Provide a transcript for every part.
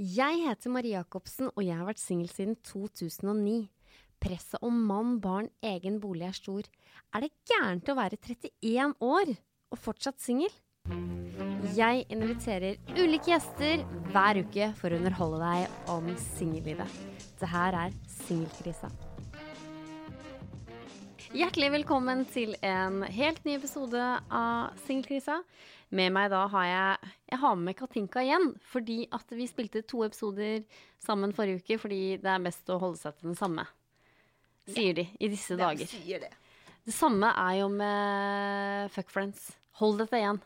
Jeg heter Marie Jacobsen, og jeg har vært singel siden 2009. Presset om mann, barn, egen bolig er stor. Er det gærent å være 31 år og fortsatt singel? Jeg inviterer ulike gjester hver uke for å underholde deg om singellivet. Det her er Singelkrisa. Hjertelig velkommen til en helt ny episode av Singelkrisa. Med meg da har jeg Jeg har med Katinka igjen, fordi at vi spilte to episoder sammen forrige uke fordi det er best å holde seg til den samme. Sier de i disse dager. sier det. Det samme er jo med Fuck Friends. Hold dette igjen.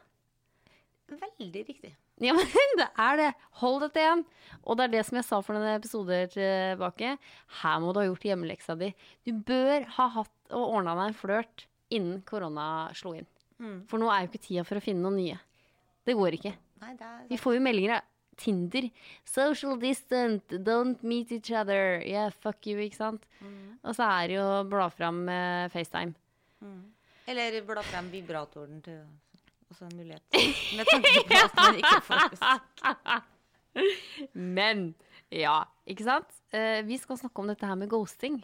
Veldig riktig. Ja, men det er det. Hold dette igjen. Og det er det som jeg sa for noen episoder tilbake. Her må du ha gjort hjemmeleksa di. Du bør ha hatt og ordna deg en flørt innen korona slo inn. For nå er jo ikke tida for å finne noen nye. Det går ikke. Nei, det er Vi får jo meldinger av Tinder. Social distant, don't meet each other. Yeah, fuck you, ikke sant? Og så er det jo bla fram eh, FaceTime. Eller bla fram vibratoren til også en mulighet. Med tanke på at man ikke får Men ja, ikke sant? Eh, vi skal snakke om dette her med ghosting.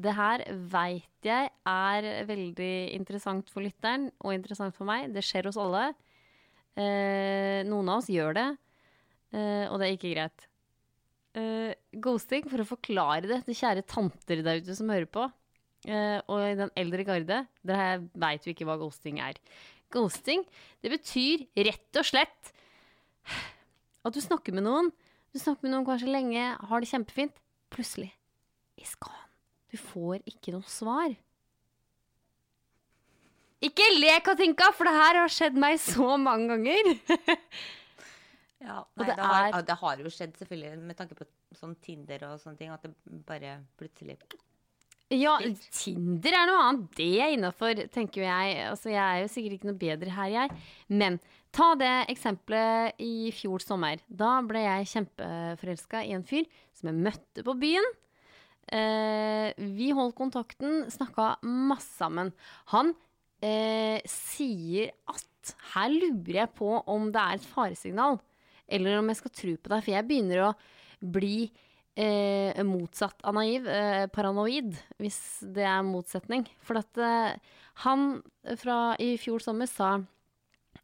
Det her veit jeg er veldig interessant for lytteren, og interessant for meg. Det skjer hos alle. Eh, noen av oss gjør det, eh, og det er ikke greit. Eh, ghosting, for å forklare det til kjære tanter der ute som hører på, eh, og i den eldre garde, dere veit jo ikke hva ghosting er. Ghosting, det betyr rett og slett at du snakker med noen, du snakker med noen kanskje lenge, har det kjempefint, plutselig is gone. Du får ikke noe svar. Ikke le, Katinka, for det her har skjedd meg så mange ganger. Ja, nei, det det, har, er- det har jo skjedd, selvfølgelig, med tanke på sånn Tinder og sånne ting, at det bare plutselig Ja, Tinder er noe annet. Det er innafor, tenker jeg. Altså, jeg er jo sikkert ikke noe bedre her, jeg. Men ta det eksempelet i fjor sommer. Da ble jeg kjempeforelska i en fyr som jeg møtte på byen. Eh, vi holdt kontakten, snakka masse sammen. Han eh, sier at her lurer jeg på om det er et faresignal, eller om jeg skal tro på deg, for jeg begynner å bli eh, motsatt av naiv, eh, paranoid, hvis det er motsetning. For at eh, han fra i fjor sommer sa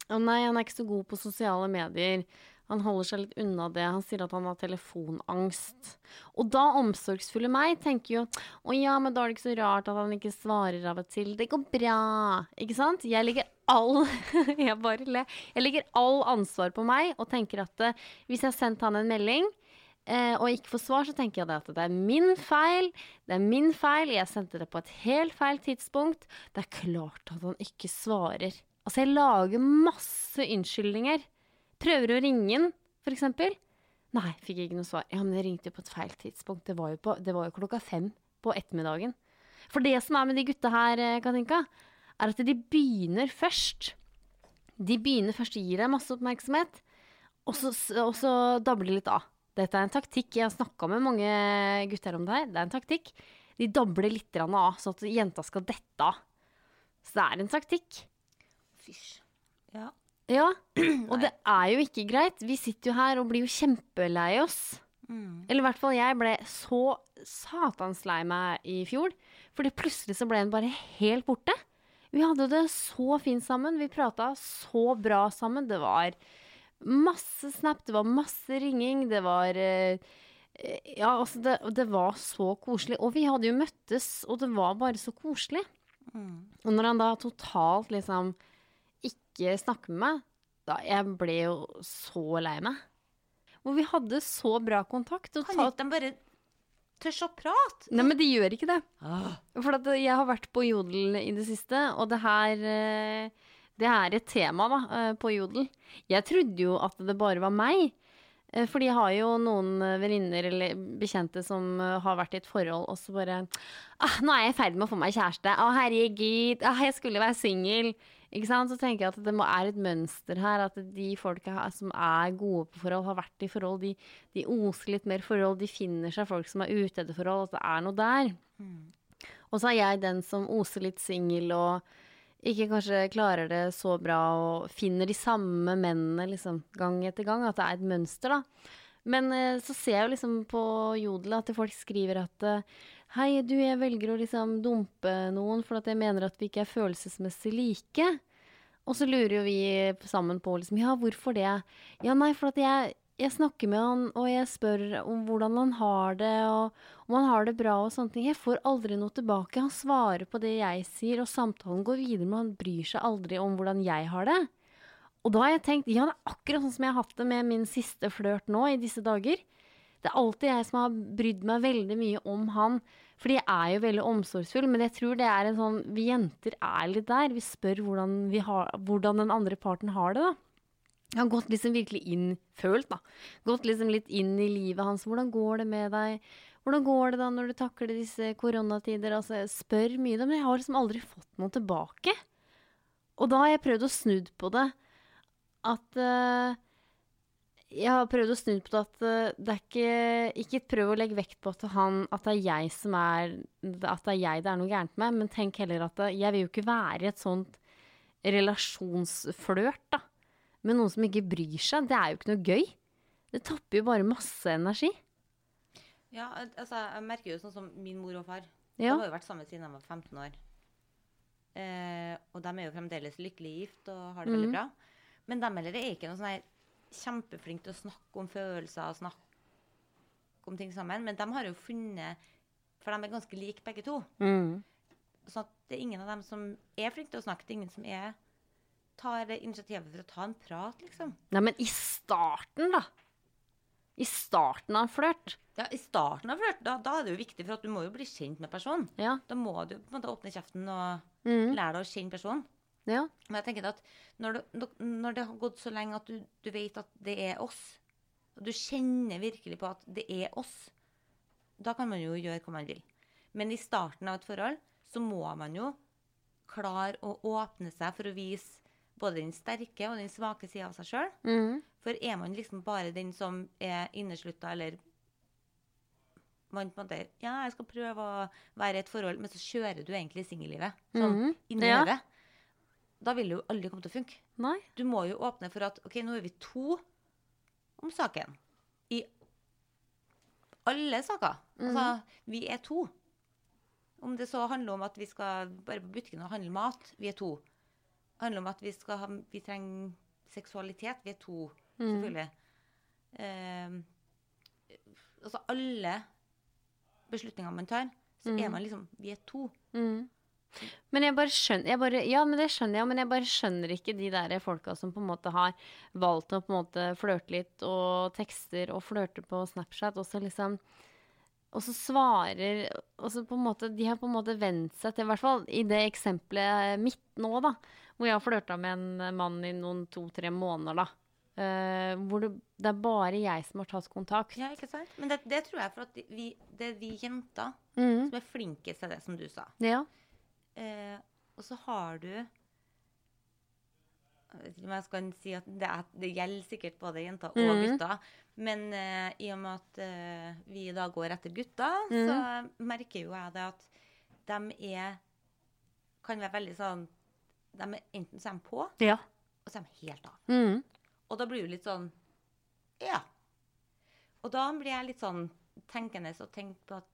å nei, han er ikke så god på sosiale medier. Han holder seg litt unna det. Han sier at han har telefonangst. Og da omsorgsfulle meg tenker jo å ja, men da er det ikke så rart at han ikke svarer av og til. Det går bra. Ikke sant? Jeg legger all Jeg bare ler. Jeg legger all ansvar på meg og tenker at eh, hvis jeg har sendt han en melding eh, og ikke får svar, så tenker jeg at det er min feil. Det er min feil. Jeg sendte det på et helt feil tidspunkt. Det er klart at han ikke svarer. Altså, jeg lager masse unnskyldninger. Prøver å ringe den, eksempel. Nei, fikk ikke noe svar. Ja, men jeg ringte jo på et feil tidspunkt. Det var på, det var jo klokka fem på ettermiddagen. For det som er med de gutta her, eh, Katinka, er at de begynner først. De begynner først å gi deg masse oppmerksomhet, og så, og så dabler de litt av. Dette er en taktikk. Jeg har snakka med mange gutter om det her. Det er en taktikk. De dabler litt av, sånn at jenta skal dette av. Så det er en taktikk. Fysj. Ja. Ja, og det er jo ikke greit. Vi sitter jo her og blir jo kjempelei oss. Eller i hvert fall jeg ble så satans lei meg i fjor. Fordi plutselig så ble den bare helt borte. Vi hadde det så fint sammen. Vi prata så bra sammen. Det var masse snap, det var masse ringing, det var eh, Ja, altså, det, det var så koselig. Og vi hadde jo møttes, og det var bare så koselig. Og når han da totalt liksom ikke snakker med meg, da jeg ble jo så lei meg. Hvor vi hadde så bra kontakt. Og Kan ikke de bare tørs å prate? Nei, men de gjør ikke det. Ah. For jeg har vært på Jodel i det siste, og det her eh, Det er et tema da, eh, på Jodel. Jeg trodde jo at det bare var meg. For Fordi jeg har jo noen eh, venninner eller bekjente som eh, har vært i et forhold, og så bare ah, 'Nå er jeg i ferd med å få meg kjæreste. Å, herregud. Ah, jeg skulle være singel.' Ikke sant? Så tenker jeg at det må, er et mønster her. At de folka som er gode på forhold, har vært i forhold, de, de oser litt mer forhold. De finner seg folk som er ute etter forhold. At det er noe der. Og så er jeg den som oser litt singel og ikke kanskje klarer det så bra og finner de samme mennene liksom gang etter gang. At det er et mønster, da. Men eh, så ser jeg jo liksom på Jodel at folk skriver at eh, Hei, du, jeg velger å liksom dumpe noen for at jeg mener at vi ikke er følelsesmessig like. Og så lurer jo vi sammen på liksom, ja, hvorfor det? Ja, nei, for at jeg, jeg snakker med han, og jeg spør om hvordan han har det, og om han har det bra og sånne ting. Jeg får aldri noe tilbake. Han svarer på det jeg sier, og samtalen går videre, men han bryr seg aldri om hvordan jeg har det. Og da har jeg tenkt, ja, det er akkurat sånn som jeg har hatt det med min siste flørt nå i disse dager. Det er alltid jeg som har brydd meg veldig mye om han, fordi jeg er jo veldig omsorgsfull, men jeg tror det er en sånn Vi jenter er litt der. Vi spør hvordan, vi har, hvordan den andre parten har det, da. Jeg har gått liksom virkelig inn, følt da, gått liksom litt inn i livet hans. Hvordan går det med deg? Hvordan går det da når du takler disse koronatider? Altså, jeg spør mye, men jeg har liksom aldri fått noe tilbake. Og da har jeg prøvd å snudd på det. At eh, Jeg har prøvd å snu på det at eh, det er ikke Ikke prøv å legge vekt på at, han, at det er jeg som er At det er jeg det er noe gærent med, men tenk heller at det, jeg vil jo ikke være i et sånt relasjonsflørt, da. Med noen som ikke bryr seg. Det er jo ikke noe gøy. Det tapper jo bare masse energi. Ja, altså, jeg merker jo sånn som min mor og far. Ja. De har jo vært sammen siden de var 15 år. Eh, og de er jo fremdeles lykkelig gift og har det veldig Mhm. bra. Men de heller er ikke noe sånn her kjempeflinke til å snakke om følelser og snakke om ting sammen. Men de har jo funnet For de er ganske like begge to. Mm. Så det er ingen av dem som er flinke til å snakke. Det er ingen som er, tar initiativet for å ta en prat, liksom. Nei, men i starten, da. I starten av en flørt. Ja, I starten av flørt, da, da er det jo viktig, for at du må jo bli kjent med personen. Ja. Da må du på en måte åpne kjeften og Mm. lære deg å kjenne personen. Ja. Men jeg tenker at når, du, når det har gått så lenge at du, du vet at det er oss, og du kjenner virkelig på at det er oss, da kan man jo gjøre hva man vil. Men i starten av et forhold så må man jo klare å åpne seg for å vise både den sterke og den svake sida av seg sjøl. Mm. For er man liksom bare den som er inneslutta, eller man på en måte Ja, jeg skal prøve å være i et forhold, men så kjører du egentlig singellivet sånn mm. inni Ja. Da vil det jo aldri komme til å funke. Nei. Du må jo åpne for at OK, nå er vi to om saken. I alle saker. Altså, vi er to. Om det så handler om at vi skal bare på butikken og handle mat, vi er to. Det handler om at vi, skal ha, vi trenger seksualitet, vi er to, selvfølgelig. Eh, altså alle beslutninger man tar, så er man liksom Vi er to. Mm. Men jeg bare skjønner jeg bare, Ja, men det skjønner jeg, men jeg bare skjønner ikke de der folka som på en måte har valgt å på en måte flørte litt og tekster og flørte på Snapchat, og så liksom og så svarer og så på en måte, De har på en måte vent seg til, i hvert fall i det eksempelet mitt nå, da, hvor jeg har flørta med en mann i noen to-tre måneder, da. Uh, hvor det, det er bare jeg som har tatt kontakt. Ja, ikke sant? Men det, det tror jeg for at vi, det er vi jenter Mm. som er flinkest til det, som du sa. Ja. Eh, og så har du Jeg vet ikke om jeg skal si at det, er, det gjelder sikkert både jenter og mm. gutter. Men eh, i og med at eh, vi da går etter gutter, mm. så merker jo jeg det at de er Kan være veldig sånn de er, Enten så er de på, og så er de helt av. Mm. Og da blir du litt sånn Ja. Og da blir jeg litt sånn tenkende og tenker på at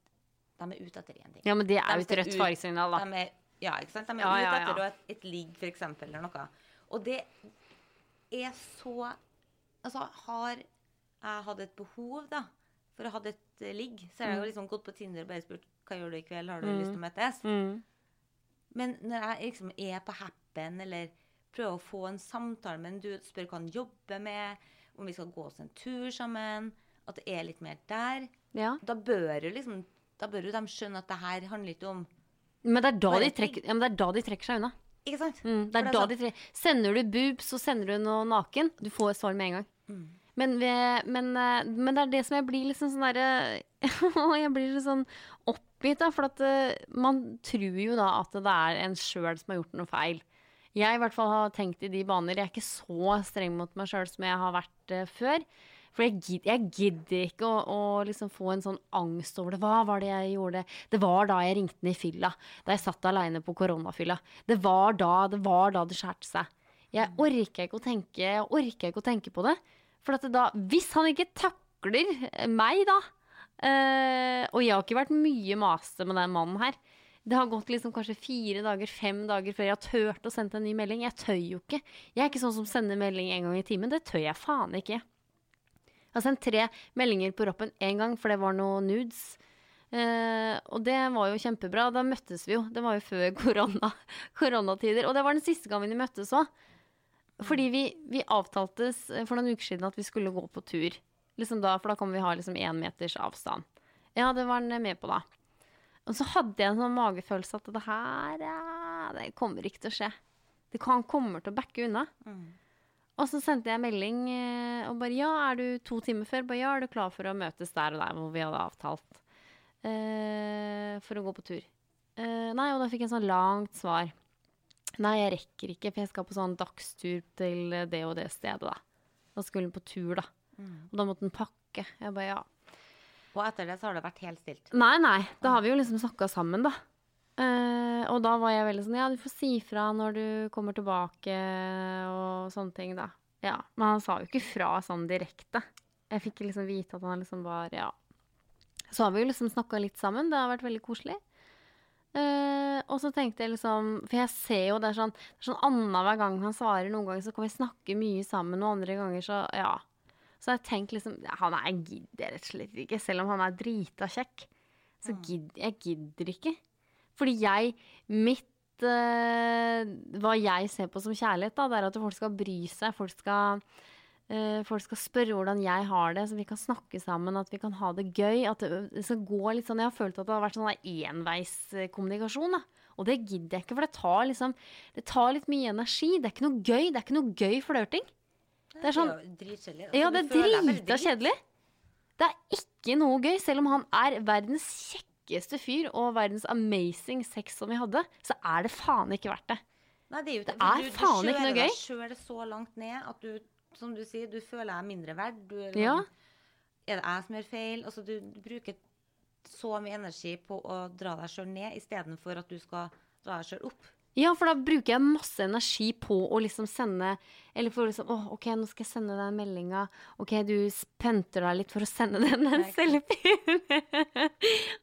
de er ute etter én ting. ja, men det er De jo et rødt faresignal, da. De er, ja, ikke sant? De er Ja, ute etter ja. ja. et, et ligg, eksempel, eller noe. Og det er så Altså, har jeg hatt et behov, da, for å ha et eh, ligg, så har jeg jo liksom gått på Tinder og bare spurt hva gjør du i kveld, har du lyst til å møtes? Mm. Men når jeg liksom er på Happen, eller prøver å få en samtale med en dude, spør hva han jobber med, om vi skal gå oss en tur sammen, at det er litt mer der, Ja. da bør jo liksom Da bør jo de skjønne at det her handler ikke om Men det er da de trekker, ja, men det er da de trekker seg unna. Ikke sant? Mm, det er det er da sånn- de trekker. Sender du boobs, så sender du noe naken. Du får svar med en gang. Mm. Men, ved, men, eh, men det er det som jeg blir liksom sånn derre Jeg blir litt sånn oppgitt, da. For at eh, man tror jo da at det er en sjøl som har gjort noe feil. Jeg i hvert fall har tenkt i de baner. Jeg er ikke så streng mot meg sjøl som jeg har vært eh, før. For jeg, gid, jeg gidder ikke å, å liksom få en sånn angst over det. Hva var det jeg gjorde? Det var da jeg ringte ned i fylla. Da jeg satt aleine på koronafylla. Det var da det var da det skjærte seg. Jeg orker ikke å tenke, jeg orker ikke å tenke på det. For at det da, hvis han ikke takler meg, da øh, Og jeg har ikke vært mye maste med den mannen her. Det har gått liksom kanskje fire dager, fem dager før jeg har turt å sende en ny melding. Jeg tør jo ikke. Jeg er ikke sånn som sender melding en gang i timen. Det tør jeg faen ikke. Jeg har sendt tre meldinger på Roppen én gang, for det var noe nudes. Eh, og det var jo kjempebra. Da møttes vi jo. Det var jo før korona, koronatider. Og det var den siste gangen vi møttes òg. Fordi vi, vi avtaltes for noen uker siden at vi skulle gå på tur. Liksom da, for da kan vi ha liksom én meters avstand. Ja, det var han med på, da. Og så hadde jeg en sånn magefølelse at det her eh, det kommer ikke til å skje. Det han kommer til å backe unna. Mm. Og så sendte jeg melding eh, og bare ja, er du to timer før? Bare ja, er du klar for å møtes der og der hvor vi hadde avtalt Uh, for å gå på tur? Uh, nei, og da fikk jeg en sånn langt svar. Nei, jeg rekker ikke, for jeg skal på sånn dagstur til det og det stedet, da. Da skulle den på tur, da. Mm. Og da måtte den pakke. Jeg bare ja. Og etter det så har det vært helt stilt. Nei, nei. Da har vi jo liksom snakka sammen, da. Eh, og da var jeg veldig sånn Ja, du får si fra når du kommer tilbake, og sånne ting, da. Ja. Men han sa jo ikke fra sånn direkte. Jeg fikk liksom vite at han liksom var Ja. Så har vi jo liksom snakka litt sammen. Det har vært veldig koselig. Uh, og så tenkte jeg liksom For jeg ser jo det er sånn, det er sånn annenhver gang han svarer. Noen ganger så kan vi snakke mye sammen, og andre ganger så Ja. Så jeg tenkte liksom Han er gidder rett og slett ikke. Selv om han er drita kjekk. Så gidder jeg gidder ikke. Fordi jeg Mitt uh, Hva jeg ser på som kjærlighet, da, det er at folk skal bry seg. Folk skal uh, folk skal spørre hvordan jeg har det, så vi kan snakke sammen, at vi kan ha det gøy. At det, skal gå litt sånn Jeg har følt at det har vært sånn enveiskommunikasjon. da. Og det gidder jeg ikke, for det tar liksom Det tar litt mye energi. Det er ikke noe gøy. Det er ikke noe gøy flørting. Det er sånn dritkjedelig. Ja, Altså, det er veldig drita kjedelig. Det er ikke noe gøy, selv om han er verdens kjekkeste fyr og verdens amazing sex som vi hadde, så er det faen ikke verdt det. Nei, det er, jo, Det er du, du faen ikke kjører noe deg gøy. sjøl så langt ned at du, som du sier, du føler deg mindre verd. Du, er Ja. sånn, Er det jeg som gjør feil? Altså, du, du bruker så mye energi på å dra deg sjøl ned istedenfor at du skal dra deg sjøl opp. Ja, for da bruker jeg masse energi på å liksom sende Eller for liksom Å, OK, nå skal jeg sende deg meldinga. OK, du penter deg litt for å sende den en Nei.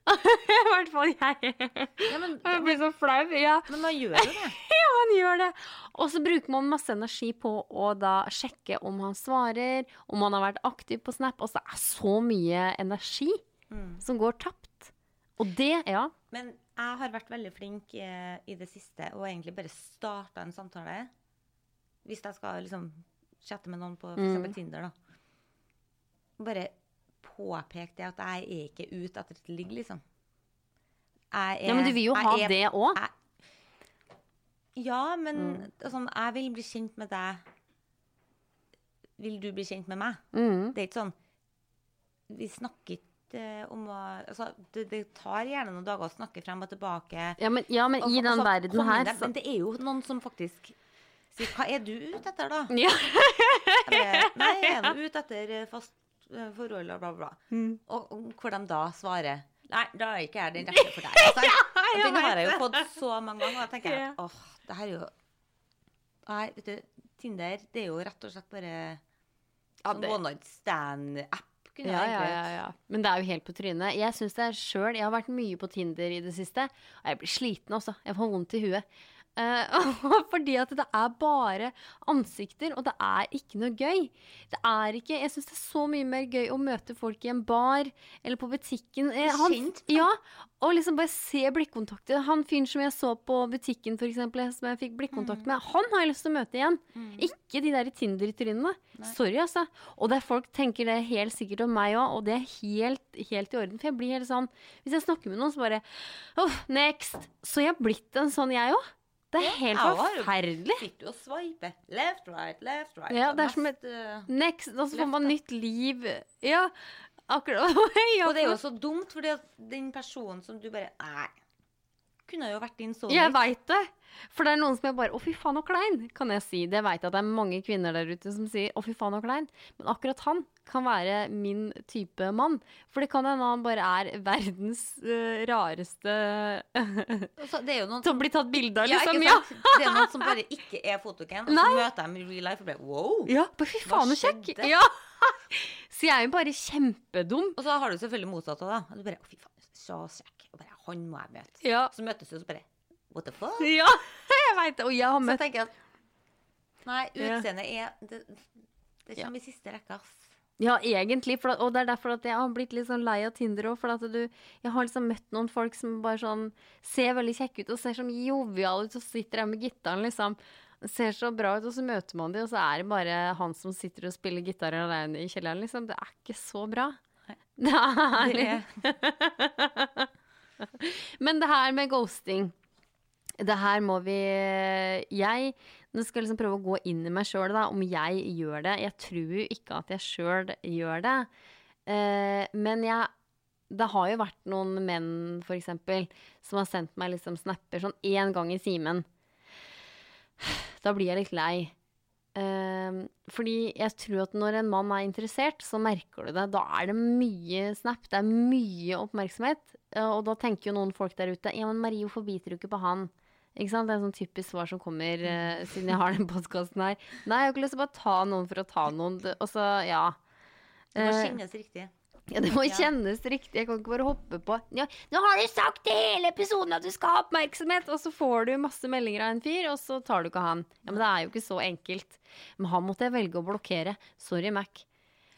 I hvert fall jeg. Ja, men, Jeg blir så flau. Ja. men man gjør jo det. Ja, han gjør det. Og så bruker man masse energi på å da sjekke om han svarer, om han har vært aktiv på Snap. Altså, det er så mye energi Mm. som går tapt. Og det, ja. Men jeg har vært veldig flink eh, i det siste og egentlig bare starta en samtale. Hvis jeg skal liksom chatte med noen på f.eks. Mm. Tinder, da. Bare påpek det at jeg er ikke ute etter et ligg, liksom. Jeg er, ja. Men du vil jo ha er- det òg. Ja, men Mm. sånn, jeg vil bli kjent med deg. Vil du bli kjent med meg? Mm. Det er ikke sånn Vi snakker ikke eh, om å altså, det, det tar gjerne noen dager å snakke frem og tilbake. Ja, men, ja, men Og- i den altså, verden her så Men det er jo noen som faktisk sier 'Hva er du ute etter, da?' ja. Eller, 'Nei, jeg er nå ute etter eh, fast eh, forhold', og bla, bla, bla. Mm. Og, og hvor de da svarer 'Nei, da er ikke jeg den rette for deg'. Altså, og den har jeg jo fått så mange ganger, og da tenker jeg Ja. åh, det her er jo Nei, vet du, Tinder, det er jo rett og slett bare Ja, sånn det- one night stand-app. Kunne Ja, egentlig- ja, ja. Men det er jo helt på trynet. Jeg syns det er selv, jeg har vært mye på Tinder i det siste, og jeg blir sliten også. Jeg får vondt i huet. Eh, fordi at det er bare ansikter, og det er ikke noe gøy. Det er ikke Jeg syns det er så mye mer gøy å møte folk i en bar eller på butikken. Eh, han- Kjent, ja, og liksom bare se blikkontakter. Han fyren som jeg så på butikken, for eksempel, som jeg fikk blikkontakt med, han har jeg lyst til å møte igjen. Mm. Ikke de der Tinder-trynene. Sorry, altså. Og det er folk tenker det helt sikkert om meg òg, og det er helt, helt i orden. For jeg blir helt sånn Hvis jeg snakker med noen, så bare Åh, next! Så jeg har blitt en sånn, jeg òg. Det er helt forferdelig. Sitter du og sveiper left, right, left, right. Ja, det er som mest, eh, Next, og så får man nytt liv. Ja, akkurat. ja, Og det er jo så dumt, fordi den personen som du bare Nei. Kunne jo vært din soulmate. Jeg veit det. For det er noen som er bare Å, fy faen, så klein, kan jeg si. Det veit jeg at det er mange kvinner der ute som sier å, fy faen, så klein. Men akkurat han kan være min type mann. For det kan hende han bare er verdens uh, rareste så- det er jo noen Som blir tatt bilde av, Ja, liksom. ikke Ja. Det er noen som bare ikke er fotogen, og så møter jeg dem i real life og blir wow. ja. bare fy faen, så kjekk. Ja. Så jeg er jo bare kjempedum. Og så har du selvfølgelig motsatt av det. Og du bare fy faen, så kjekk. Og bare han må jeg møte. Ja. Så møtes du, og så bare what the fuck? ja. Jeg veit det. Og jeg har Så møtt jeg tenker at Nei, Ja. utseendet er Det, det Ja. kommer i siste rekke, ass. Ja, egentlig. For, og det er derfor at jeg har blitt litt sånn lei av Tinder òg. For at du Jeg har liksom møtt noen folk som bare sånn ser veldig kjekke ut og ser så joviale ut, og sitter der med gitaren, liksom. Ser så bra ut, og så møter man dem, og så er det bare han som sitter og spiller gitar alene i kjelleren, liksom. Det er ikke så bra. Nei. Det er litt Men det her med ghosting Det her må vi Jeg nå skal jeg liksom prøve å gå inn i meg sjøl, om jeg gjør det. Jeg tror jo ikke at jeg sjøl gjør det. Eh, men jeg Det har jo vært noen menn, eksempel, som har sendt meg liksom snapper sånn én gang i timen. Da blir jeg litt lei. Eh, fordi jeg tror at når en mann er interessert, så merker du det. Da er det mye snap, det er mye oppmerksomhet. Eh, Og da tenker jo noen folk der ute Ja, men Marie, hvorfor biter du ikke på han? Ikke sant? Det er sånn typisk svar som kommer uh, siden jeg har den podkasten her. Nei, jeg har ikke lyst til å bare ta noen for å ta noen. Og så, ja. det må Eh, kjennes riktig. ja, det må kjennes riktig. Jeg kan ikke bare hoppe på ja, 'Nå har du sagt i hele episoden at du skal ha oppmerksomhet!' Og så får du masse meldinger av en fyr, og så tar du ikke han. Ja, Men det er jo ikke så enkelt. Men han måtte jeg velge å blokkere. Sorry, Mac.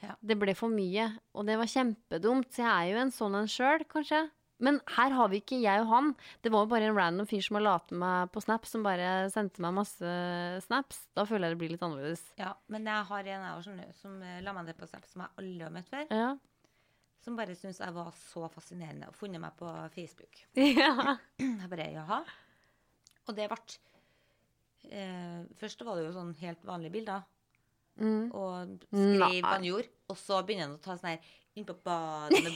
Ja. Det ble for mye, og det var kjempedumt. Så jeg er jo en sånn en sjøl, kanskje. Men her har vi ikke jeg og han. Det var jo bare en random fyr som har latt meg på Snap, som bare sendte meg masse snaps. Da føler jeg det blir litt annerledes. Ja, men jeg har en jeg som, som eh, la meg ned på Snap, som jeg aldri har møtt før. Ja. Som bare syntes jeg var så fascinerende, og funnet meg på Facebook. ja. Jeg bare, jaha. Og det ble eh, Først var det jo sånn helt vanlige bilder, Mm. og skrive hva han gjorde. Og så begynner han å ta sånn her inn på badet med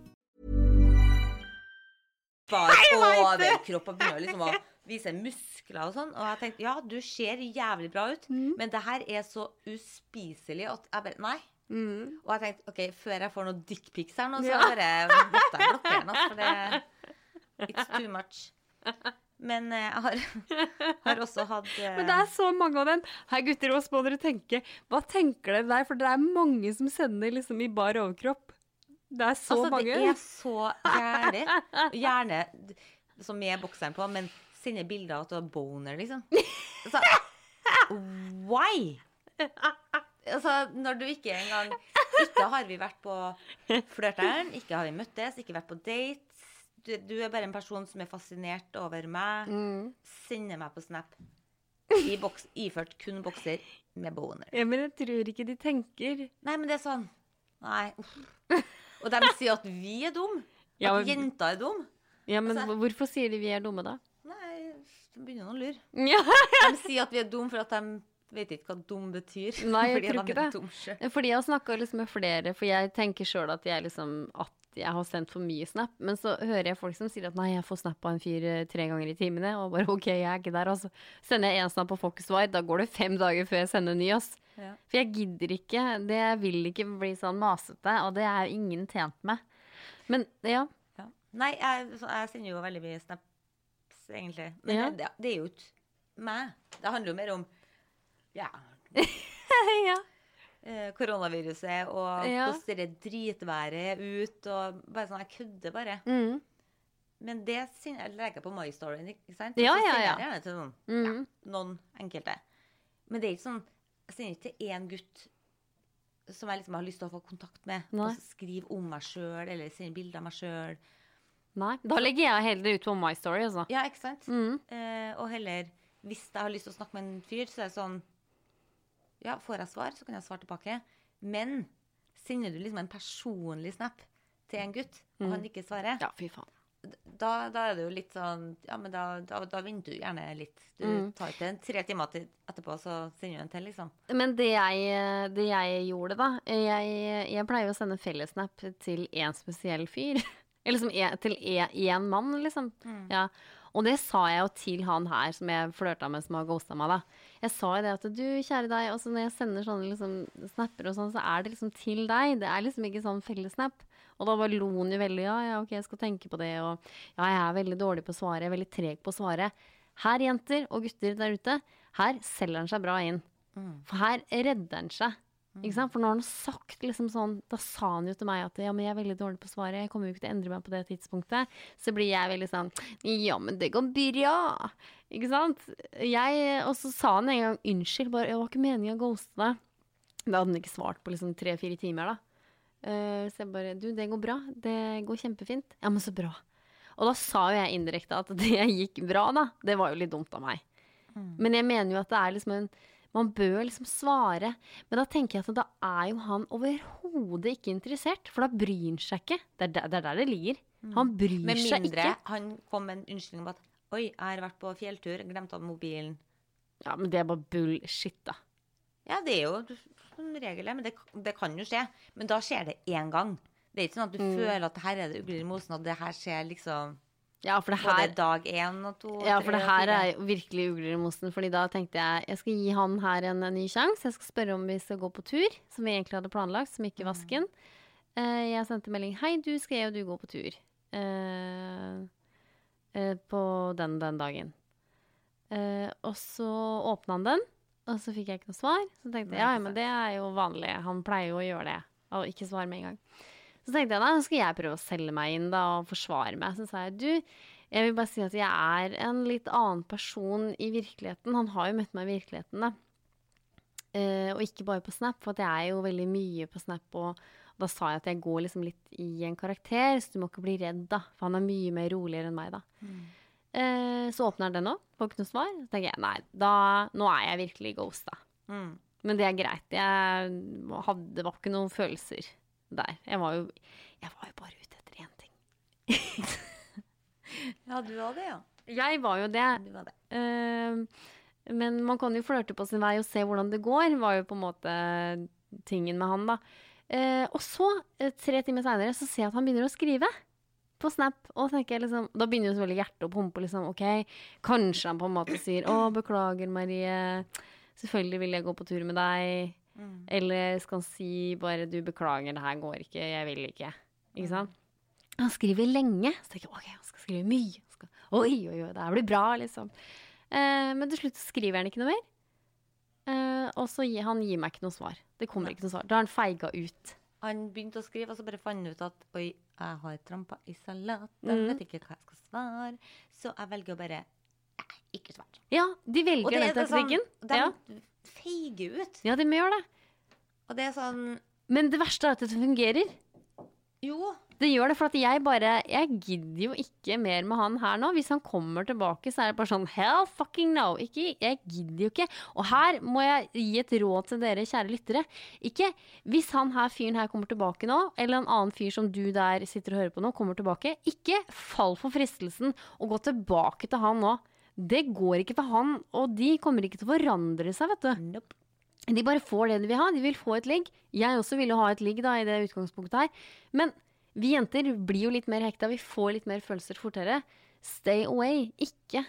Overkropp og begynner liksom å vise muskler og sånn. Og jeg tenkte ja, du ser jævlig bra ut, men det her er så uspiselig at jeg bare Nei. Og jeg tenkte OK, før jeg får noen dickpics her nå, så Ja. bare måtte jeg blokkeren. For det It's too much. Men eh, jeg har, har også hatt uh... Men det er så mange av dem. Hei, gutter, hva må dere tenke? Hva tenker dere der? For det er mange som sender liksom i bar overkropp. Det er så altså, mange. Det er så gærent. Gjerne som med bokseren på, men sender bilder av at du har boner, liksom. Altså, why? Altså, når du ikke engang Ikke har vi vært på flørteren, ikke har vi møttes, ikke vært på date. Du, du er bare en person som er fascinert over meg. Mm. Sender meg på Snap. I boks, iført kun bokser med boner. Ja, men jeg tror ikke de tenker Nei, men det er sånn Nei, uff. Og de sier at vi er dumme. Ja, At jenter er dumme. Ja, men Altså- hvorfor sier de vi er dumme, da? Nei, de begynner å lure. Ja, De sier at vi er dumme for at de vet ikke hva dum betyr. Nei, jeg Fordi tror ikke de det. Fordi jeg har snakka liksom med flere, for jeg tenker sjøl at jeg liksom at jeg har sendt for mye snap. Men så hører jeg folk som sier at nei, jeg får snap av en fyr eh, tre ganger i timene. Og bare ok, jeg er ikke der, altså. Sender jeg én snap og får ikke svar, da går det fem dager før jeg sender en ny, ass. Ja. For jeg gidder ikke. Det vil ikke bli sånn masete, og det er ingen tjent med. Men ja. Ja. Nei, jeg, jeg sender jo veldig mye snaps, egentlig. Men Ja. det, det er jo ikke meg. Det handler jo mer om ja, ja. Eh, koronaviruset og Ja. hvordan det dritværet er ut, og bare sånn Jeg kødder bare. Mm. Men det legger jeg på My Story, ikke sant? Ja, ja, ja. jeg til noen, Mm. noen enkelte. Men det er ikke sånn Jeg sender ikke til én gutt som jeg liksom har lyst til å få kontakt med. Nei. Og skrive om meg sjøl, eller sende bilder av meg sjøl. Nei. Da legger jeg heller ut på My Story, altså. Ja, ikke sant? Mm. Eh, og heller, hvis jeg har lyst til å snakke med en fyr, så er det sånn Ja, får jeg svar, så kan jeg svare tilbake. Men sender du liksom en personlig snap til en gutt, og han ikke svarer, Ja, fy faen. da, da er det jo litt sånn Ja, men da, da, da venter du gjerne litt. Du Mm. tar ikke en tre timer til, etterpå, så sender du en til, liksom. Men det jeg, det jeg gjorde, da Jeg, jeg pleier å sende fellesnap til én spesiell fyr. Eller liksom en, til én mann, liksom. Ja. Og det sa jeg jo til han her som jeg flørta med, som har ghosta meg, da. Jeg sa jo det at du, kjære deg, altså når jeg sender sånne liksom, snapper og sånn, så er det liksom til deg. Det er liksom ikke sånn fellessnap. Og da bare lo hun jo veldig. Ja, ja, ok, jeg skal tenke på det. Og ja, jeg er veldig dårlig på å svare. Jeg er veldig treg på å svare. Her, jenter og gutter der ute, her selger han seg bra inn. For her redder han seg. Ikke sant? For når han har sagt liksom sånn, da sa han jo til meg at ja, men jeg er veldig dårlig på svaret, jeg kommer jo ikke til å endre meg på det tidspunktet. Så blir jeg veldig sånn ja, men det går bra. Ikke sant? Jeg, og så sa han en gang unnskyld, bare det var ikke meningen å ghoste deg. Da hadde han ikke svart på liksom tre-fire timer, da. Eh, så jeg bare Du, det går bra. Det går kjempefint. Ja, men så bra. Og da sa jo jeg indirekte at det gikk bra, da. Det var jo litt dumt av meg. Men jeg mener jo at det er liksom en Man bør liksom svare. Men da tenker jeg at da er jo han overhodet ikke interessert. For da bryr han seg ikke. Det er der det, er der det ligger. Han bryr seg Med seg mindre han kom med en unnskyldning om at Oi, jeg har vært på fjelltur, glemte av mobilen. Ja, men det er bare bullshit, da. Ja, det er jo som regel, men det, det kan jo skje. Men da skjer det én gang. Det er ikke sånn at du Mm. føler at her er det ugler i mosen, og det her skjer liksom Ja, for det både her dag én og to og Ja, for det her er virkelig ugler i mosen. Fordi da tenkte jeg jeg skal gi han her en, ny sjanse. Jeg skal spørre om vi skal gå på tur, som vi egentlig hadde planlagt, som gikk i vasken. Eh, jeg sendte melding 'Hei, du, skal jeg og du gå på tur?' Uh, uh, på den den dagen. Og så åpna han den, og så fikk jeg ikke noe svar. Så tenkte jeg ja, ja, men det er jo vanlig. Han pleier jo å gjøre det. Og ikke svare med en gang. Så tenkte jeg da skal jeg prøve å selge meg inn da, og forsvare meg. Så sa jeg du, jeg vil bare si at jeg er en litt annen person i virkeligheten. Han har jo møtt meg i virkeligheten, da. Uh, og ikke bare på Snap, for jeg er jo veldig mye på Snap. Og, da sa jeg at jeg går liksom litt i en karakter, så du må ikke bli redd, da. For han er mye mer roligere enn meg, da. Eh, så åpner han den òg, får ikke noe svar. Så tenker jeg nei, da, nå er jeg virkelig ghosta. Mm. Men det er greit. Jeg hadde, det var ikke noen følelser der. Jeg var jo, jeg var jo bare ute etter én ting. Ja, du var det, ja. Jeg var jo det. Du var det. Uh, men man kan jo flørte på sin vei og se hvordan det går, var jo på en måte tingen med han, da. Uh, og så, eh, tre timer seinere, så ser jeg at han begynner å skrive på Snap. Og liksom, da begynner jo selvfølgelig hjertet å pumpe. Liksom, ok, Kanskje han på en måte sier 'Å, beklager, Marie. Selvfølgelig vil jeg gå på tur med deg.' Mm. Eller skal han si bare 'Du, beklager, det her går ikke. Jeg vil ikke'. Ikke sant? Han skriver lenge. Så tenker jeg ok, han skal skrive mye. Skal, oi, oi, oi, det her blir bra, liksom. Eh, men til slutt skriver han ikke noe mer. Eh, og så gir han gir meg ikke noe svar. Det kommer ikke noe svar. Da har han feiga ut. Han begynte å skrive, og så bare fant han ut at oi, jeg har trampa i salaten, Mm. vet ikke hva jeg skal svare. Så jeg velger å bare ikke svare. Ja, de velger den taktikken. sånn, de ja. Feiger ut. ja, de gjør det. Og det er sånn Men det verste er at det fungerer. Jo, Det gjør det, for at jeg bare Jeg gidder jo ikke mer med han her nå. Hvis han kommer tilbake, så er det bare sånn Hell fucking no. Ikke, jeg gidder jo ikke. Og her må jeg gi et råd til dere, kjære lyttere. Ikke hvis han her fyren her kommer tilbake nå, eller en annen fyr som du der sitter og hører på nå, kommer tilbake, ikke fall for fristelsen og gå tilbake til han nå. Det går ikke for han, og de kommer ikke til å forandre seg, vet du. nope. De bare får det de vil ha. De vil få et ligg. Jeg også ville ha et ligg da, i det utgangspunktet her. Men Vi jenter blir jo litt mer hekta, vi får litt mer følelser fortere. Stay away. Ikke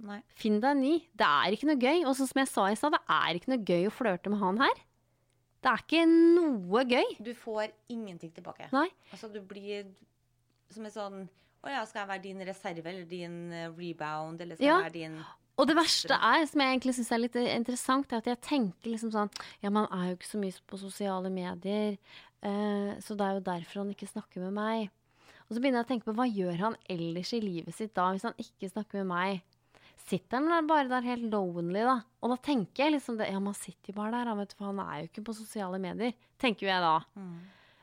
Nei. finn deg en ny. Det er ikke noe gøy. Og som jeg sa i stad, det er ikke noe gøy å flørte med han her. Det er ikke noe gøy. Du får ingenting tilbake. Nei. Altså, du blir som en sånn Å ja, skal jeg være din reserve eller din eh, rebound, eller skal Ja. jeg være din Og det verste er, som jeg egentlig syns er litt interessant, er at jeg tenker liksom sånn Ja, man er jo ikke så mye på sosiale medier, eh, så det er jo derfor han ikke snakker med meg. Og så begynner jeg å tenke på hva gjør han ellers i livet sitt da, hvis han ikke snakker med meg? Sitter han bare der helt lonely, da? Og da tenker jeg liksom det Ja, man sitter bare der, han vet du, for han er jo ikke på sosiale medier. Tenker jo jeg da.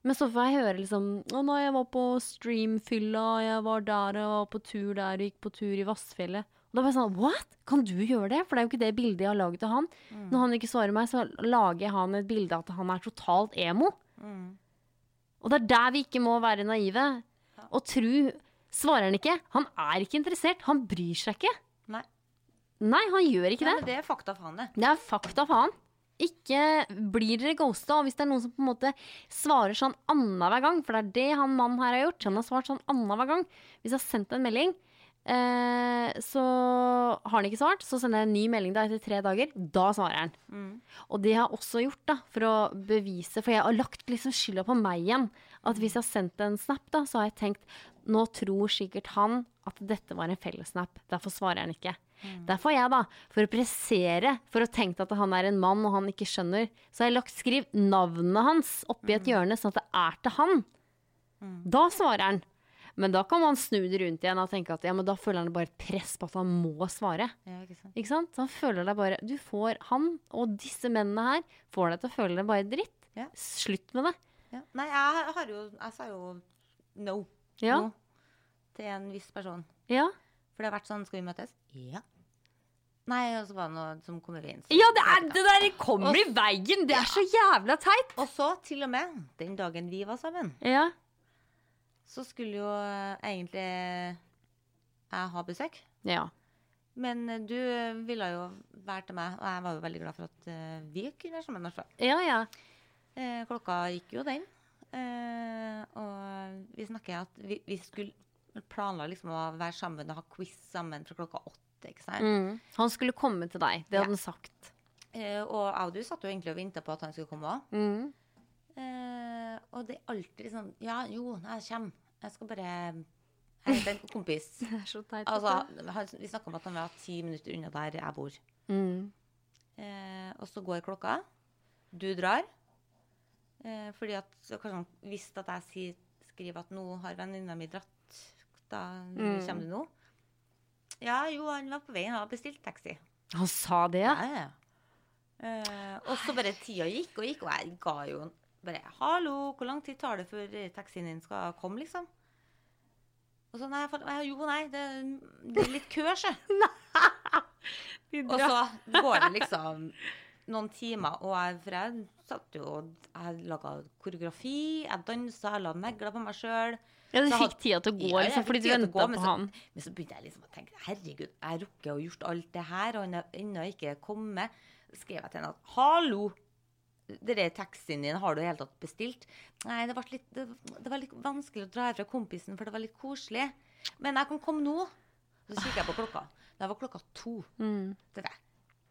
Men så får jeg høre liksom Å nei, jeg var på streamfylla, jeg var der, jeg var på tur der, gikk på tur i Vassfjellet. Og da var jeg sånn What? Kan du gjøre det? For det er jo ikke det bildet jeg har laget av han. Når han ikke svarer meg, så lager jeg han et bilde av at han er totalt emo. Og det er der vi ikke må være naive. Og tru Svarer han ikke? Han er ikke interessert. Han bryr seg ikke. Nei. Nei, han gjør ikke Ja, det. det er fakta faen, det. Det er fakta faen. Ikke blir dere ghosta. Og hvis det er noen som på en måte svarer sånn annenhver gang, for det er det han mannen her har gjort, han har svart sånn annenhver gang Hvis jeg har sendt en melding, eh, så har han ikke svart. Så sender jeg en ny melding da etter tre dager. Da svarer han. Og det har jeg også gjort, da, for å bevise For jeg har lagt liksom skylda på meg igjen. At hvis jeg har sendt en snap, da, så har jeg tenkt Nå tror sikkert han at dette var en fellessnap. Derfor svarer han ikke. Derfor har jeg, da, for å pressere, for å tenke at han er en mann og han ikke skjønner, så har jeg lagt skriv navnet hans oppi et hjørne, sånn at det er til han. Da svarer han. Men da kan man snu det rundt igjen og tenke at ja, men da føler han bare et press på at han må svare. Ja, ikke sant? Ikke sant? Så han føler deg bare Du får han og disse mennene her får deg til å føle deg bare dritt. Ja. Slutt med det. Ja. Nei, jeg har jo Jeg sa jo no Ja. no til en viss person. Ja. For det har vært sånn Skal vi møtes? Ja. Nei, og så var det noe som kom inn. så- Ja, det, er, det der kommer i veien! Det er så jævla teit! Og så, til og med, den dagen vi var sammen, Ja. så skulle jo eh, egentlig jeg ha besøk. Ja. Men eh, du ville jo være til meg, og jeg var jo veldig glad for at eh, vi kunne være sammen. Også. Ja, ja. Eh, klokka gikk jo den. Eh, og vi snakker at vi, vi skulle planla liksom å være sammen og ha quiz sammen fra klokka åtte. ikke sant? Mm. Han skulle komme til deg. Det Ja. hadde han sagt. Eh, og du satt jo egentlig og venta på at han skulle komme òg. Mm. Eh, og det er alltid sånn Ja, jo, jeg kommer. Jeg skal bare Jeg en kompis. Det er så teit. Altså, han, vi snakka om at han var ti minutter unna der jeg bor. mm. Eh, og så går klokka. Du drar. Eh, fordi at så kanskje han visste at jeg sier, skriver at nå har venninna mi dratt. Da Mm. kommer du nå. Ja, jo, han var på veien, Han har bestilt taxi. Han sa det, ja? Ja. Eh, og så bare tida gikk og gikk, og jeg ga jo bare 'Hallo, hvor lang tid tar det før eh, taxien din skal komme', liksom? Og så nei, for, jo, nei, det, det er litt kø, sjø. Og så går det liksom noen timer, og jeg, for jeg satt jo jeg laga koreografi, jeg dansa, jeg la negler på meg sjøl. Ja, du fikk tida til å gå, liksom, fordi du venta på så- han. Men så begynte jeg liksom å tenke herregud, jeg rukker å gjort alt det her, og han er ennå ikke kommet. Skrev jeg til henne at hallo, det der taxien din har du i det hele tatt bestilt? Nei, det, litt, det, det var litt vanskelig å dra fra kompisen, for det var litt koselig. Men jeg kan komme nå. Så kikker jeg på klokka. Det var klokka to. Mm. Det der.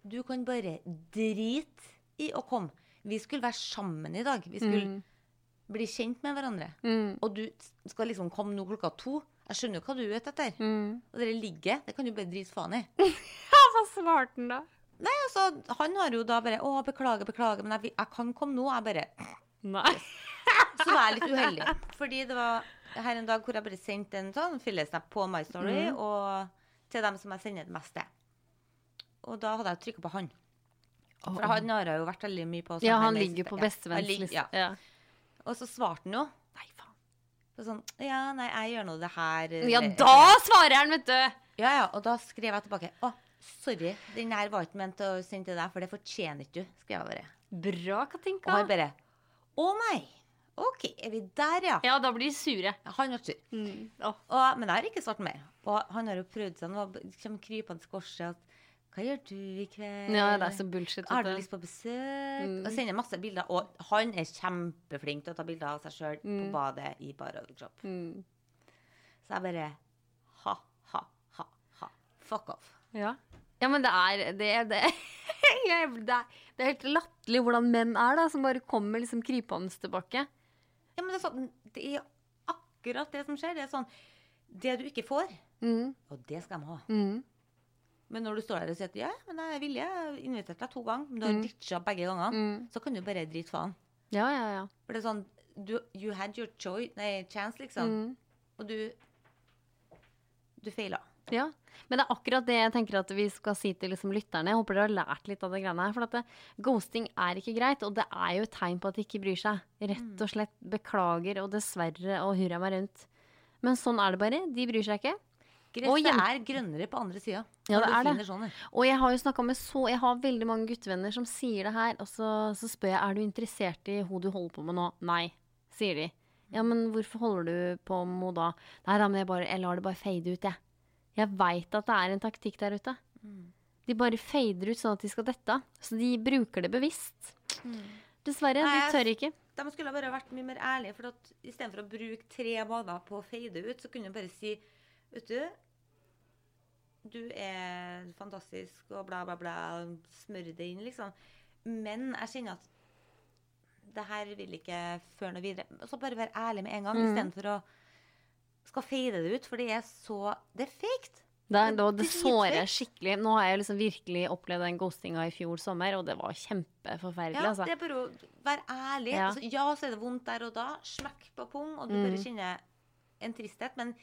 Du kan bare drite i å komme. Vi skulle være sammen i dag. Vi skulle bli kjent med hverandre. Mm. Og du skal liksom komme nå klokka to. Jeg skjønner jo hva du er ute etter. Mm. Og dere ligger, det kan du bare drite faen i. Hva svarte han da? Nei, altså, han har jo da bare Å, beklager, beklager, men jeg, jeg kan komme nå. Jeg bare Nei. Så var jeg litt uheldig. Fordi det var her en dag hvor jeg bare sendte en sånn fillesnap på My Story, Mm. og til dem som jeg sender det mest til. Og da hadde jeg trykka på han. For han har jeg jo vært veldig mye på. Ja, han med ligger på bestevenns. Ja. Og så svarte han jo. Nei, faen. Så sånn Ja, nei, jeg gjør nå det her Ja, da svarer han, vet du! Ja, ja, og da skrev jeg tilbake. Å, sorry, den her var ikke ment å sende til deg, for det fortjener ikke du. skrev jeg bare. Bra, Katinka. Og han bare Å nei. OK, er vi der, ja? Ja, da blir de sure. Han ble sur. Mm. Oh. Og, men jeg har ikke svart mer. Og han har jo prøvd seg nå, kommer krypende korset Hva gjør du i kveld? Ja, det er så bullshit. Har du lyst på besøk? Mm. Og sender masse bilder. Og han er kjempeflink til å ta bilder av seg sjøl Mm. på badet i bar overkropp. Mm. Så jeg bare ha, ha, ha, ha. Fuck off. Ja. ja, men det er det, er- det, jeg, det, er, det er helt latterlig hvordan menn er, da, som bare kommer liksom krypende tilbake. Ja, men det er, sånn, det er akkurat det som skjer. Det er sånn Det du ikke får, Mm. og det skal de ha. Mm. Men når du står der og sier at ja, men jeg er villig, jeg har invitert deg to ganger, men du har Mm. ditcha begge gangene, Mm. så kan du bare drite faen. Ja, ja, ja. For det er sånn du, You had your choice, nei, chance, liksom. Mm. Og du Du feila. Ja, men det er akkurat det jeg tenker at vi skal si til liksom lytterne. Jeg håper dere har lært litt av det greiene her. For at det, ghosting er ikke greit, og det er jo et tegn på at de ikke bryr seg. Rett og slett beklager og dessverre og hurra meg rundt. Men sånn er det bare. De bryr seg ikke. Gresset er grønnere på andre sida. Ja, det er det. Og jeg har jo snakka med så Jeg har veldig mange guttevenner som sier det her, og så, så spør jeg er du interessert i hun du holder på med nå. Nei, sier de. Ja, men hvorfor holder du på med henne da? Nei, da, men jeg, bare, jeg lar det bare fade ut, jeg. Jeg veit at det er en taktikk der ute. De bare fader ut sånn at de skal dette av. Så de bruker det bevisst. Dessverre, Nei, de tør ikke. De skulle bare vært mye mer ærlige. For at istedenfor å bruke tre måneder på å fade ut, så kunne de bare si Vet du, du er fantastisk og bla, bla, bla. Smør det inn, liksom. Men jeg kjenner at det her vil ikke føre noe videre. Så bare være ærlig med en gang, Mm. istedenfor å skal fade det ut. For det er så Det er fake. Det, er, Det det sårer skikkelig. Nå har jeg liksom virkelig opplevd den ghostinga i fjor sommer, og det var kjempeforferdelig. Ja, altså. det er bare å være ærlig. Ja. Altså, ja, så er det vondt der og da. Smekk på pung, og du Mm. bare kjenner en tristhet. Men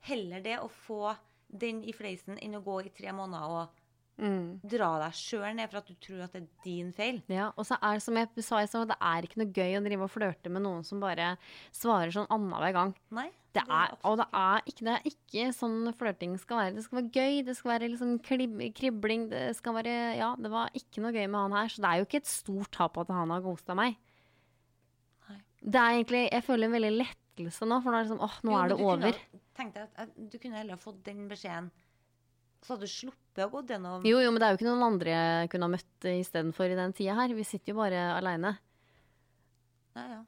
heller det å få den i fleisen enn å gå i tre måneder og Mm. dra deg sjøl ned for at du tror at det er din feil. Ja, og så er det som jeg sa i stad, det er ikke noe gøy å drive og flørte med noen som bare svarer sånn annenhver gang. Nei. Det er, og det er, ikke, det er ikke sånn flørting skal være. Det skal være gøy, det skal være liksom kribling. Det skal være Ja, det var ikke noe gøy med han her, så det er jo ikke et stort tap at han har ghosta meg. Nei. Det er egentlig Jeg føler en veldig lettelse nå, for nå er det liksom, åh, nå Jo, er det kunne over. Tenk at du kunne heller fått den beskjeden, så hadde du sluppet å gå gjennom Jo, jo, men det er jo ikke noen andre jeg kunne ha møtt istedenfor i den tida her. Vi sitter jo bare aleine. Ja, ja.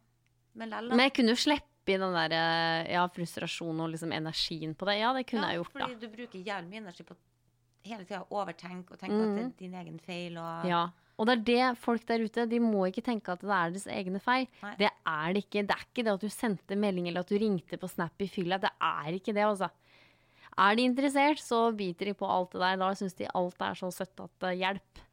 Men. Men jeg kunne jo slippe i den der eh, ja, frustrasjonen og liksom energien på det. Ja, det kunne ja, jeg gjort, da. fordi du bruker jævlig mye energi på hele tida å overtenke og tenke at det er din egen feil. Og... Ja. Og det er det folk der ute, de må ikke tenke at det er deres egne feil. Nei. Det er det ikke. Det er ikke det at du sendte melding eller at du ringte på Snap i fylla. Det er ikke det, altså. Er de interessert, så biter de på alt det der. Da syns de alt er så søtt at det hjelper.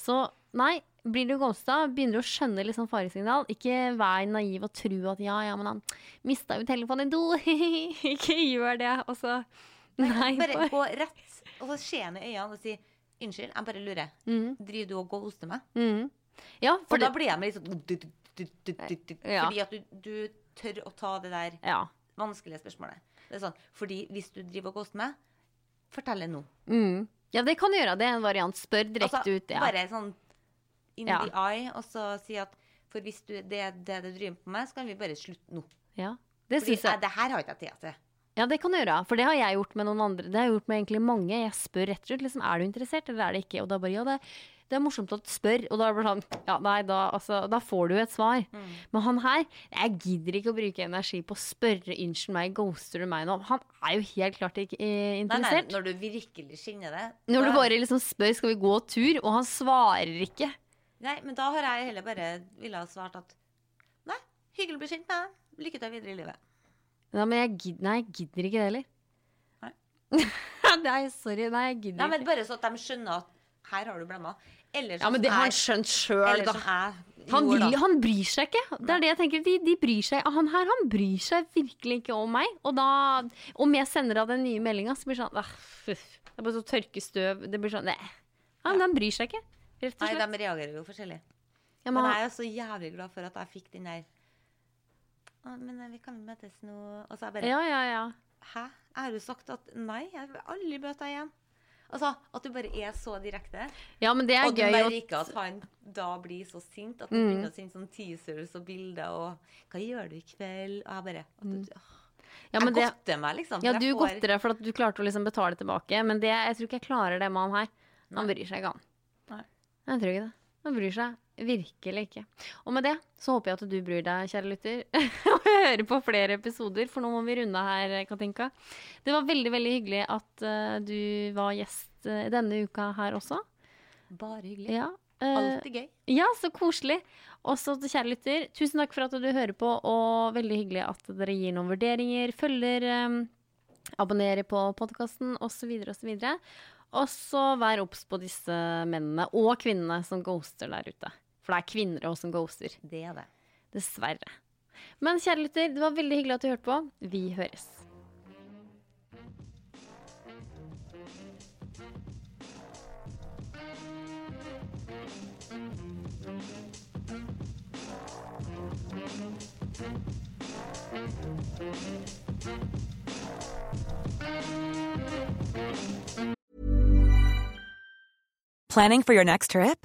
Så nei, blir du ghosta, begynner du å skjønne sånn faresignal. Ikke vær naiv og tro at ja, ja, men han mista jo telefonen i do. ikke gjør det. Og så Nei. Bare gå rett, og henne i øynene og si Unnskyld, jeg bare lurer. Mm. Driver du og ghoster meg? Mm. Ja, For for da blir jeg med litt sånn Ja. Fordi at du, du tør å ta det der ja. vanskelige spørsmålet. Det er sånn, fordi hvis du driver og ghoster meg, fortell det nå. Mm. Ja, det kan du gjøre. Det er en variant. Spør direkte Altså, ut. Ja. Bare sånn in the eye, og så si at for hvis du, det er det du driver på med, så kan vi bare slutte nå. ja. Det Fordi jeg. «Nei, det her har ikke jeg tid til. Ja, det kan du gjøre. For det har jeg gjort med noen andre. Det har jeg gjort med egentlig mange. Jeg spør rett og slett liksom, er du interessert, eller er det ikke. Og da bare ja, det, det er morsomt at du spør. Og da blir det sånn ja, nei, da, altså, da får du et svar. Mm. Men han her, jeg gidder ikke å bruke energi på å spørre unnskyld meg, ghoster du meg nå? Han er jo helt klart ikke eh, Nei, nei, interessert. når du virkelig skinner det. Når du bare liksom spør skal vi gå tur, og han svarer ikke. Nei, men da har jeg heller bare ville ha svart at Nei, hyggelig å bli kjent med deg. Lykke til videre i livet. Ja, men jeg gidder, nei, jeg gidder ikke det heller. Nei. nei, sorry. Nei, jeg gidder Nei, men. Bare så at de skjønner at her har du blemma. Eller Ja, men det har han skjønt sjøl, da. som Han, vil, han bryr seg ikke. Det er det jeg tenker. De, de bryr seg. Han her han bryr seg virkelig ikke om meg. Og da, om jeg sender av den nye meldinga, så blir det sånn «Ah, fuff. Det er bare så tørke støv. Det blir sånn Nei. Ja, men de bryr seg ikke. Rett og Nei, de reagerer jo forskjellig. Ja, Men men, jeg er så jævlig glad for at jeg fikk den der men eh, vi kan møtes nå Og så er jeg bare ja, ja, ja. Hæ? Har jo sagt at nei, jeg vil aldri møte deg igjen. Altså, At du bare er så direkte. Ja, men det er og du Og du merker at han da blir så sint at han Mm. begynner å sende sånn teasers og bilder og 'Hva gjør du i kveld?' Og jeg bare at du, åh, Ja, men Jeg det, godter meg, liksom. ja, du får- godter deg for at du klarte å liksom betale tilbake, men det, jeg tror ikke jeg klarer det med han her. Han bryr seg ikke, han. Jeg tror ikke det. Han bryr seg virkelig ikke. Og med det så håper jeg at du bryr deg, kjære lytter, og hører på flere episoder, for nå må vi runde her, Katinka. Det var veldig, veldig hyggelig at eh, du var gjest eh, denne uka her også. Bare hyggelig. Ja. eh, Alltid gøy. ja, så koselig. Også til kjære lytter, tusen takk for at du hører på, og veldig hyggelig at dere gir noen vurderinger, følger, um, abonnerer på podkasten osv. osv. Og så vær obs på disse mennene og kvinnene som ghoster der ute. For det er kvinner også som ghoster. Det er det. Dessverre. Men kjære lytter, det var veldig hyggelig at du hørte på. Vi høres. Planning for your next trip?